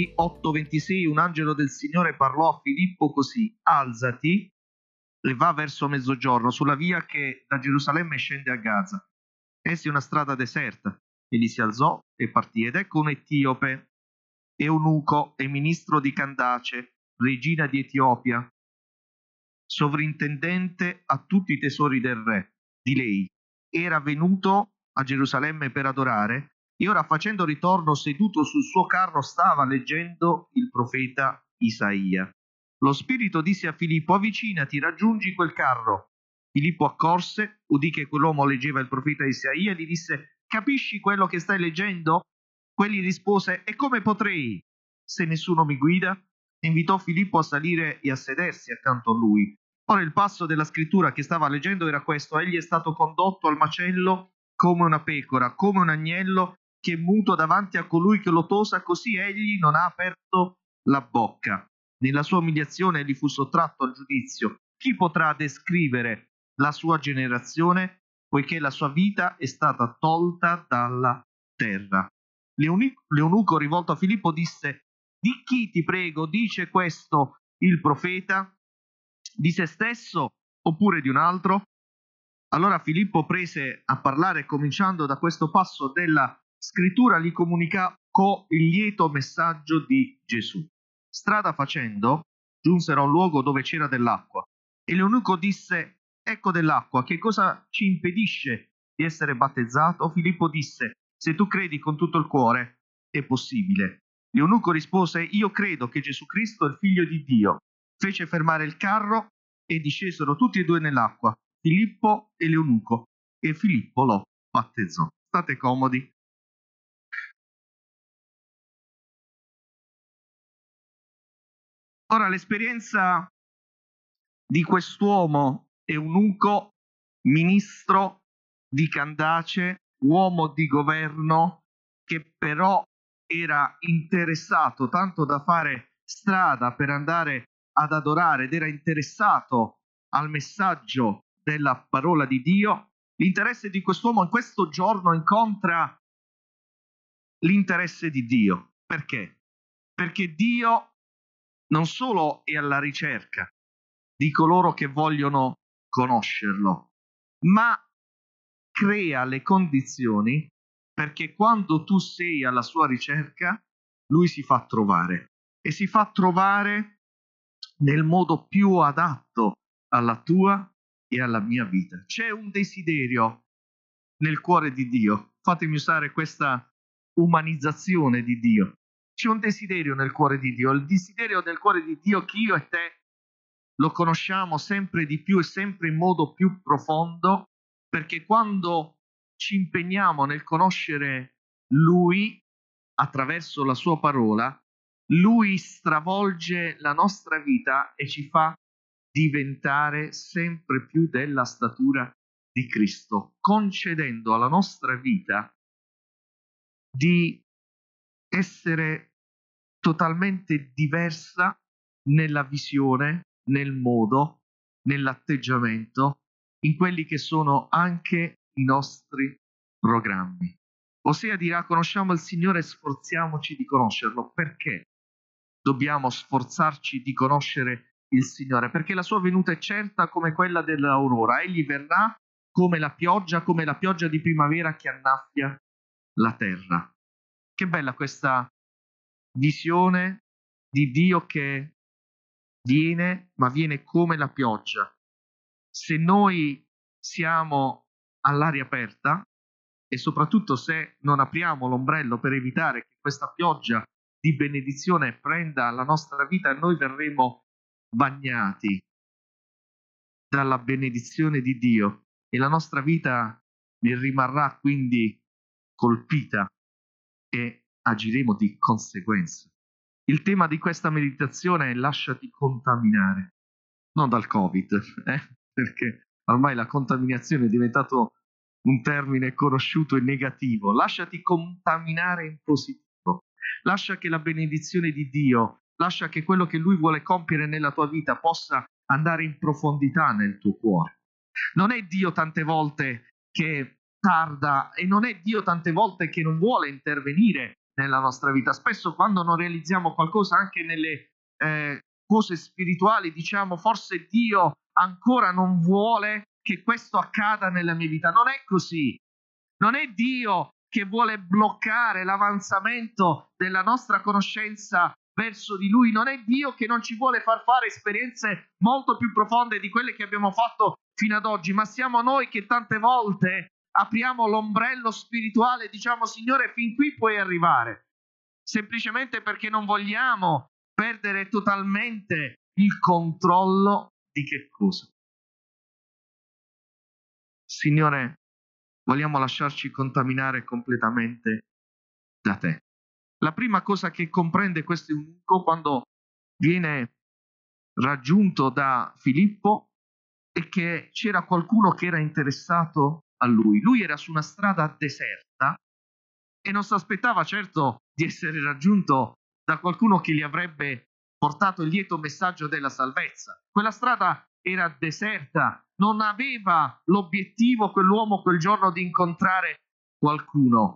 Atti 8:26 un angelo del Signore parlò a Filippo così, alzati e va verso mezzogiorno sulla via che da Gerusalemme scende a Gaza. Essi una strada deserta. Egli si alzò e partì ed ecco un etiope, eunuco e ministro di Candace, regina di Etiopia, sovrintendente a tutti i tesori del re, di lei. Era venuto a Gerusalemme per adorare e ora facendo ritorno seduto sul suo carro stava leggendo il profeta Isaia. Lo spirito disse a Filippo avvicinati, raggiungi quel carro. Filippo accorse, udì che quell'uomo leggeva il profeta Isaia e gli disse capisci quello che stai leggendo? Quegli rispose e come potrei se nessuno mi guida? Invitò Filippo a salire e a sedersi accanto a lui. Ora il passo della scrittura che stava leggendo era questo, egli è stato condotto al macello come una pecora, come un agnello che è muto davanti a colui che lo tosa, così egli non ha aperto la bocca. Nella sua umiliazione egli fu sottratto al giudizio. Chi potrà descrivere la sua generazione, poiché la sua vita è stata tolta dalla terra? L'eunuco rivolto a Filippo disse, di chi ti prego dice questo il profeta? Di se stesso oppure di un altro? Allora Filippo prese a parlare cominciando da questo passo della scrittura gli comunicò il lieto messaggio di Gesù. Strada facendo, giunsero a un luogo dove c'era dell'acqua e l'eunuco disse, ecco dell'acqua, che cosa ci impedisce di essere battezzato? Filippo disse, se tu credi con tutto il cuore, è possibile. L'eunuco rispose, io credo che Gesù Cristo è il figlio di Dio. Fece fermare il carro e discesero tutti e due nell'acqua, Filippo e l'eunuco, e Filippo lo battezzò. State comodi. Ora l'esperienza di quest'uomo eunuco, ministro di Candace, uomo di governo, che però era interessato tanto da fare strada per andare ad adorare ed era interessato al messaggio della parola di Dio, l'interesse di quest'uomo in questo giorno incontra l'interesse di Dio. Perché? Perché Dio non solo è alla ricerca di coloro che vogliono conoscerlo, ma crea le condizioni perché quando tu sei alla sua ricerca, lui si fa trovare e si fa trovare nel modo più adatto alla tua e alla mia vita. C'è un desiderio nel cuore di Dio. Fatemi usare questa umanizzazione di Dio c'è un desiderio nel cuore di Dio, il desiderio del cuore di Dio che io e te lo conosciamo sempre di più e sempre in modo più profondo, perché quando ci impegniamo nel conoscere Lui attraverso la sua parola, Lui stravolge la nostra vita e ci fa diventare sempre più della statura di Cristo, concedendo alla nostra vita di essere totalmente diversa nella visione, nel modo, nell'atteggiamento, in quelli che sono anche i nostri programmi. Ossia dirà conosciamo il Signore e sforziamoci di conoscerlo. Perché dobbiamo sforzarci di conoscere il Signore? Perché la sua venuta è certa come quella dell'aurora. Egli verrà come la pioggia, come la pioggia di primavera che annaffia la terra. Che bella questa visione di Dio che viene, ma viene come la pioggia. Se noi siamo all'aria aperta e soprattutto se non apriamo l'ombrello per evitare che questa pioggia di benedizione prenda la nostra vita, noi verremo bagnati dalla benedizione di Dio e la nostra vita ne rimarrà quindi colpita e agiremo di conseguenza. Il tema di questa meditazione è lasciati contaminare, non dal Covid, eh? perché ormai la contaminazione è diventato un termine conosciuto e negativo. Lasciati contaminare in positivo. Lascia che la benedizione di Dio, lascia che quello che Lui vuole compiere nella tua vita possa andare in profondità nel tuo cuore. Non è Dio tante volte che tarda e non è Dio tante volte che non vuole intervenire nella nostra vita. Spesso quando non realizziamo qualcosa anche nelle eh, cose spirituali diciamo forse Dio ancora non vuole che questo accada nella mia vita. Non è così. Non è Dio che vuole bloccare l'avanzamento della nostra conoscenza verso di Lui. Non è Dio che non ci vuole far fare esperienze molto più profonde di quelle che abbiamo fatto fino ad oggi, ma siamo noi che tante volte apriamo l'ombrello spirituale e diciamo Signore fin qui puoi arrivare, semplicemente perché non vogliamo perdere totalmente il controllo di che cosa? Signore, vogliamo lasciarci contaminare completamente da te. La prima cosa che comprende questo eunuco quando viene raggiunto da Filippo è che c'era qualcuno che era interessato a lui. Lui era su una strada deserta e non si aspettava certo di essere raggiunto da qualcuno che gli avrebbe portato il lieto messaggio della salvezza. Quella strada era deserta, non aveva l'obiettivo quell'uomo quel giorno di incontrare qualcuno.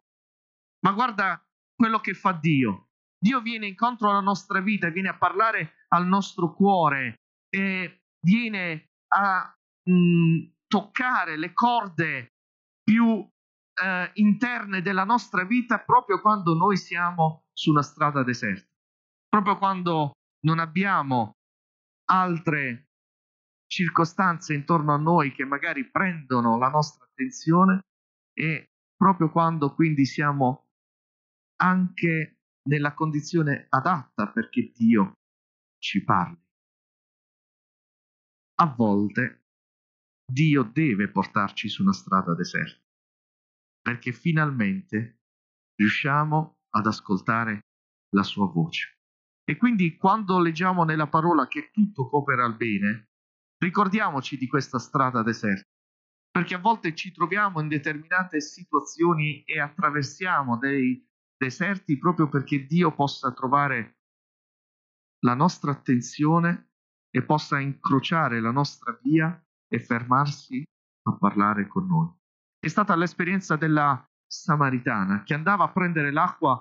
Ma guarda quello che fa Dio. Dio viene incontro alla nostra vita, viene a parlare al nostro cuore e viene a mh, mm, toccare le corde più eh, interne della nostra vita proprio quando noi siamo su una strada deserta, proprio quando non abbiamo altre circostanze intorno a noi che magari prendono la nostra attenzione e proprio quando quindi siamo anche nella condizione adatta perché Dio ci parli. A volte Dio deve portarci su una strada deserta perché finalmente riusciamo ad ascoltare la sua voce. E quindi quando leggiamo nella parola che tutto coopera al bene, ricordiamoci di questa strada deserta, perché a volte ci troviamo in determinate situazioni e attraversiamo dei deserti proprio perché Dio possa trovare la nostra attenzione e possa incrociare la nostra via e fermarsi a parlare con noi è stata l'esperienza della Samaritana che andava a prendere l'acqua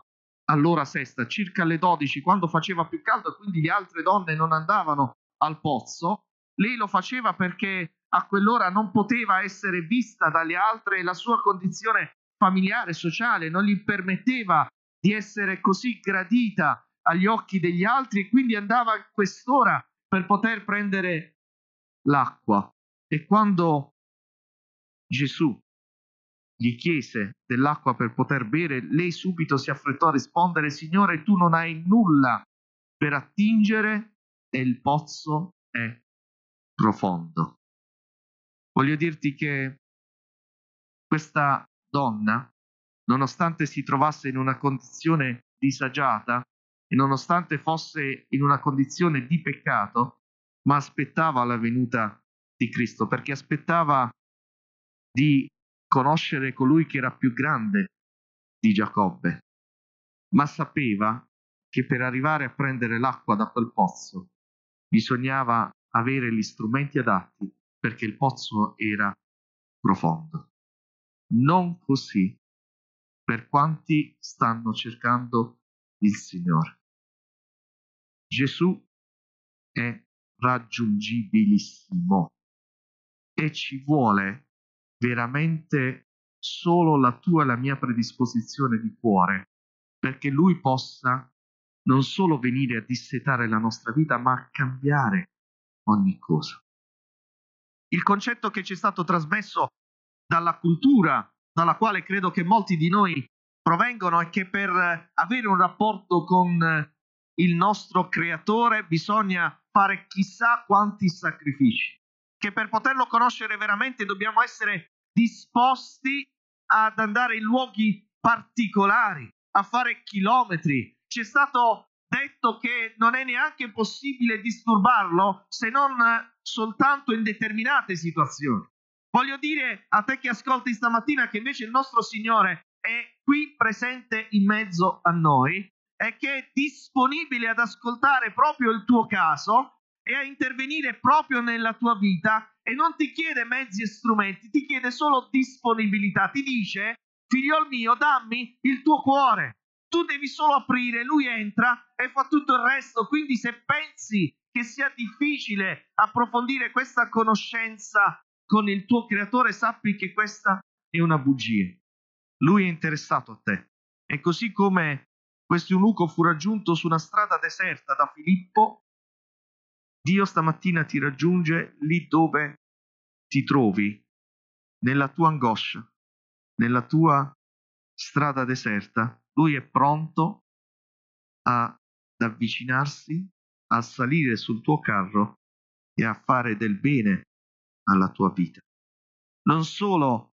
all'ora sesta, circa alle 12, quando faceva più caldo e quindi le altre donne non andavano al pozzo. Lei lo faceva perché a quell'ora non poteva essere vista dalle altre e la sua condizione familiare, sociale non gli permetteva di essere così gradita agli occhi degli altri e quindi andava a quest'ora per poter prendere l'acqua. E quando Gesù gli chiese dell'acqua per poter bere, lei subito si affrettò a rispondere, Signore, tu non hai nulla per attingere e il pozzo è profondo. Voglio dirti che questa donna, nonostante si trovasse in una condizione disagiata e nonostante fosse in una condizione di peccato, ma aspettava la venuta di Cristo, perché aspettava di conoscere colui che era più grande di Giacobbe, ma sapeva che per arrivare a prendere l'acqua da quel pozzo bisognava avere gli strumenti adatti perché il pozzo era profondo. Non così per quanti stanno cercando il Signore. Gesù è raggiungibilissimo e ci vuole veramente solo la tua e la mia predisposizione di cuore, perché Lui possa non solo venire a dissetare la nostra vita, ma a cambiare ogni cosa. Il concetto che ci è stato trasmesso dalla cultura, dalla quale credo che molti di noi provengono, è che per avere un rapporto con il nostro creatore bisogna fare chissà quanti sacrifici, che per poterlo conoscere veramente dobbiamo essere disposti ad andare in luoghi particolari, a fare chilometri. Ci è stato detto che non è neanche possibile disturbarlo se non soltanto in determinate situazioni. Voglio dire a te che ascolti stamattina che invece il nostro Signore è qui presente in mezzo a noi e che è disponibile ad ascoltare proprio il tuo caso e a intervenire proprio nella tua vita e non ti chiede mezzi e strumenti, ti chiede solo disponibilità. Ti dice, figliol mio, dammi il tuo cuore. tu devi solo aprire, lui entra e fa tutto il resto. Quindi se pensi che sia difficile approfondire questa conoscenza con il tuo creatore, sappi che questa è una bugia. Lui è interessato a te. E così come questo eunuco fu raggiunto su una strada deserta da Filippo, Dio stamattina ti raggiunge lì dove ti trovi, nella tua angoscia, nella tua strada deserta. Lui è pronto ad avvicinarsi, a salire sul tuo carro e a fare del bene alla tua vita. Non solo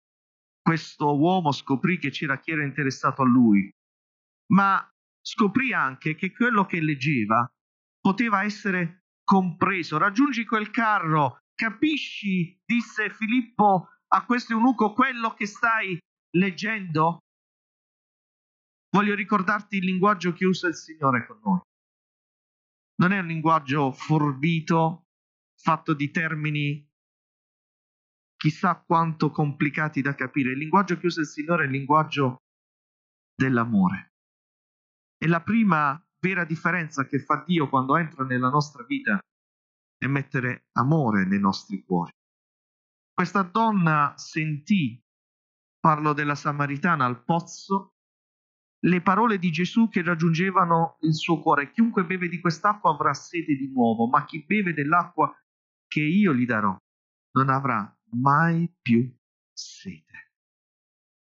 questo uomo scoprì che c'era chi era interessato a lui, ma scoprì anche che quello che leggeva poteva essere compreso. Raggiungi quel carro, capisci, disse Filippo a questo eunuco, quello che stai leggendo? Voglio ricordarti il linguaggio che usa il Signore con noi. Non è un linguaggio forbito, fatto di termini chissà quanto complicati da capire. Il linguaggio che usa il Signore è il linguaggio dell'amore. E la prima vera differenza che fa Dio quando entra nella nostra vita è mettere amore nei nostri cuori. Questa donna sentì, parlo della Samaritana al pozzo, le parole di Gesù che raggiungevano il suo cuore. Chiunque beve di quest'acqua avrà sete di nuovo, ma chi beve dell'acqua che io gli darò non avrà mai più sete.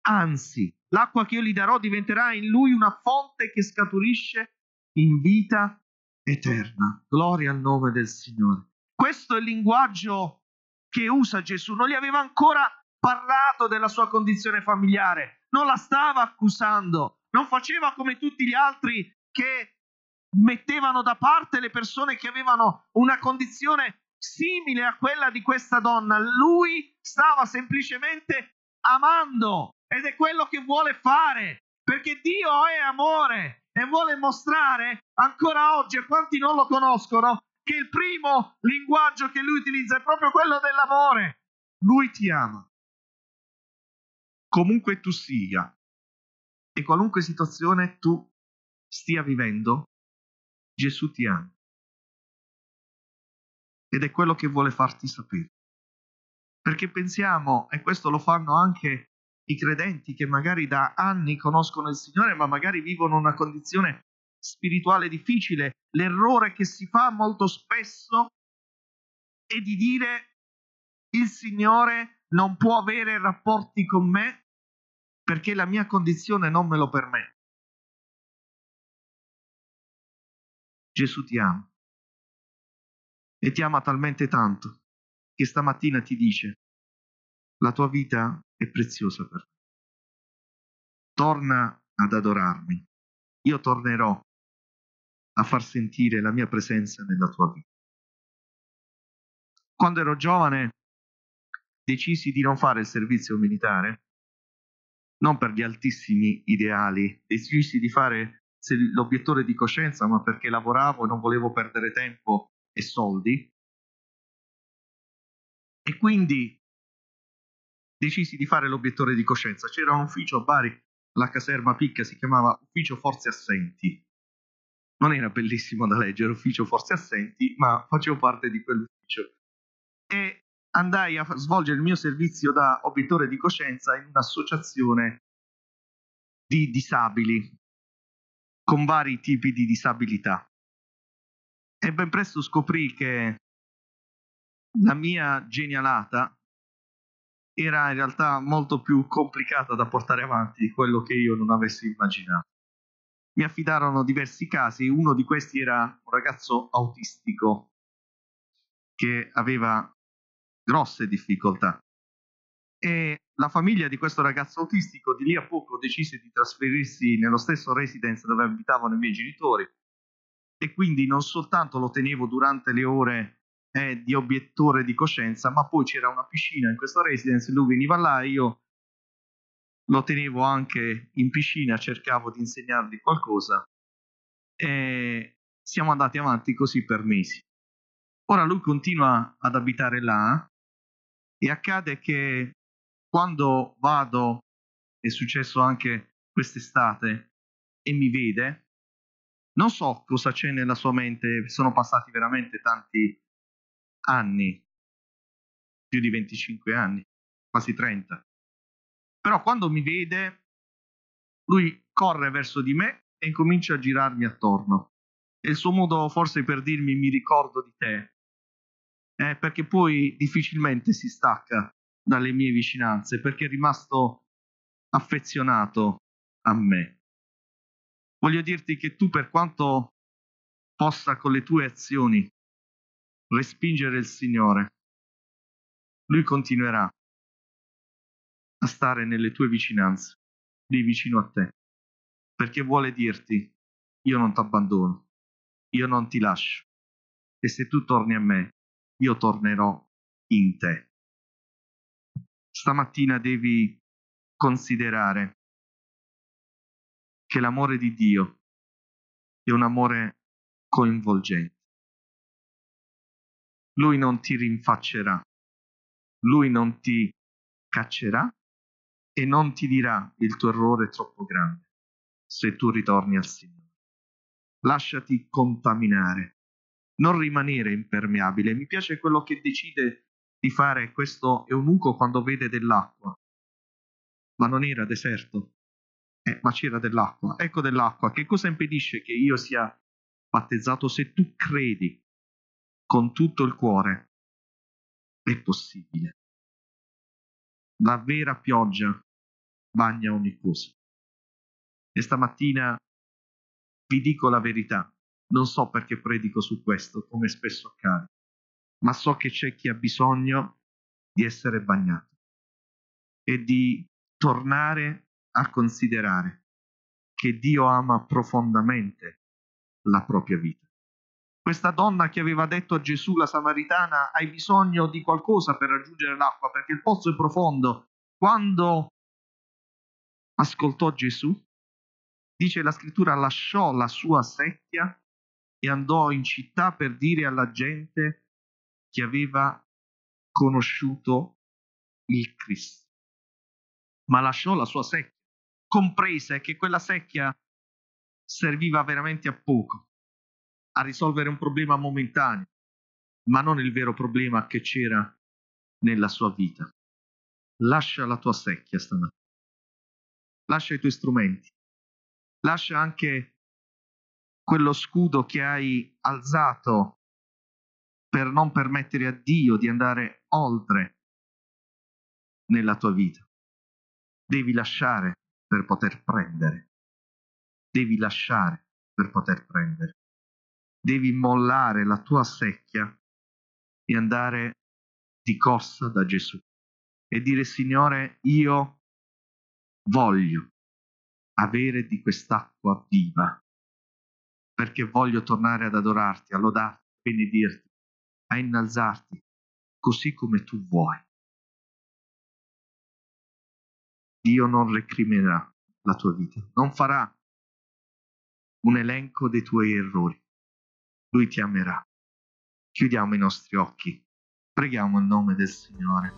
Anzi, l'acqua che io gli darò diventerà in lui una fonte che scaturisce in vita eterna. Gloria al nome del Signore. Questo è il linguaggio che usa Gesù. Non gli aveva ancora parlato della sua condizione familiare, non la stava accusando, non faceva come tutti gli altri che mettevano da parte le persone che avevano una condizione simile a quella di questa donna. Lui stava semplicemente amando ed è quello che vuole fare, perché Dio è amore e vuole mostrare ancora oggi a quanti non lo conoscono che il primo linguaggio che lui utilizza è proprio quello dell'amore. Lui ti ama. Comunque tu sia e qualunque situazione tu stia vivendo, Gesù ti ama ed è quello che vuole farti sapere. Perché pensiamo, e questo lo fanno anche i credenti che magari da anni conoscono il Signore, ma magari vivono una condizione spirituale difficile, l'errore che si fa molto spesso è di dire il Signore non può avere rapporti con me perché la mia condizione non me lo permette. Gesù ti ama e ti ama talmente tanto che stamattina ti dice la tua vita è preziosa per me. Torna ad adorarmi. Io tornerò a far sentire la mia presenza nella tua vita. Quando ero giovane decisi di non fare il servizio militare, non per gli altissimi ideali, decisi di fare l'obiettore di coscienza, ma perché lavoravo e non volevo perdere tempo e soldi. E quindi decisi di fare l'obiettore di coscienza. C'era un ufficio a Bari, la caserma picca, si chiamava Ufficio Forze Assenti. Non era bellissimo da leggere, Ufficio Forze Assenti, ma facevo parte di quell'ufficio. E andai a svolgere il mio servizio da obiettore di coscienza in un'associazione di disabili con vari tipi di disabilità e ben presto scoprì che la mia genialata era in realtà molto più complicata da portare avanti di quello che io non avessi immaginato. Mi affidarono diversi casi, uno di questi era un ragazzo autistico che aveva grosse difficoltà e la famiglia di questo ragazzo autistico di lì a poco decise di trasferirsi nello stesso residence dove abitavano i miei genitori e quindi non soltanto lo tenevo durante le ore eh, di obiettore di coscienza, ma poi c'era una piscina in questa residence, lui veniva là e io lo tenevo anche in piscina, cercavo di insegnargli qualcosa e siamo andati avanti così per mesi. Ora lui continua ad abitare là e accade che quando vado, è successo anche quest'estate, e mi vede, non so cosa c'è nella sua mente, sono passati veramente tanti anni, più di 25 anni, quasi 30. Però quando mi vede, lui corre verso di me e incomincia a girarmi attorno. È il suo modo forse per dirmi mi ricordo di te, eh, perché poi difficilmente si stacca dalle mie vicinanze, perché è rimasto affezionato a me. Voglio dirti che tu, per quanto possa con le tue azioni respingere il Signore, Lui continuerà a stare nelle tue vicinanze, lì vicino a te, perché vuole dirti, io non ti abbandono, io non ti lascio, e se tu torni a me, io tornerò in te. Stamattina devi considerare che l'amore di Dio è un amore coinvolgente. Lui non ti rinfaccerà, lui non ti caccerà e non ti dirà il tuo errore è troppo grande se tu ritorni al Signore. Lasciati contaminare, non rimanere impermeabile. Mi piace quello che decide di fare questo eunuco quando vede dell'acqua, ma non era deserto, eh, ma c'era dell'acqua. Ecco dell'acqua. Che cosa impedisce che io sia battezzato se tu credi con tutto il cuore? È possibile. La vera pioggia bagna ogni cosa. E stamattina vi dico la verità. Non so perché predico su questo, come spesso accade, ma so che c'è chi ha bisogno di essere bagnato e di tornare a considerare che Dio ama profondamente la propria vita. Questa donna che aveva detto a Gesù, la Samaritana, hai bisogno di qualcosa per raggiungere l'acqua perché il pozzo è profondo. Quando ascoltò Gesù, dice la scrittura, lasciò la sua secchia e andò in città per dire alla gente che aveva conosciuto il Cristo. Ma lasciò la sua secchia comprese che quella secchia serviva veramente a poco, a risolvere un problema momentaneo, ma non il vero problema che c'era nella sua vita. Lascia la tua secchia stamattina, lascia i tuoi strumenti, lascia anche quello scudo che hai alzato per non permettere a Dio di andare oltre nella tua vita. Devi lasciare per poter prendere. Devi lasciare per poter prendere. Devi mollare la tua secchia e andare di corsa da Gesù e dire Signore, io voglio avere di quest'acqua viva perché voglio tornare ad adorarti, a lodarti, a benedirti, a innalzarti così come tu vuoi. Dio non recriminerà la tua vita, non farà un elenco dei tuoi errori. Lui ti amerà. Chiudiamo i nostri occhi. Preghiamo il nome del Signore.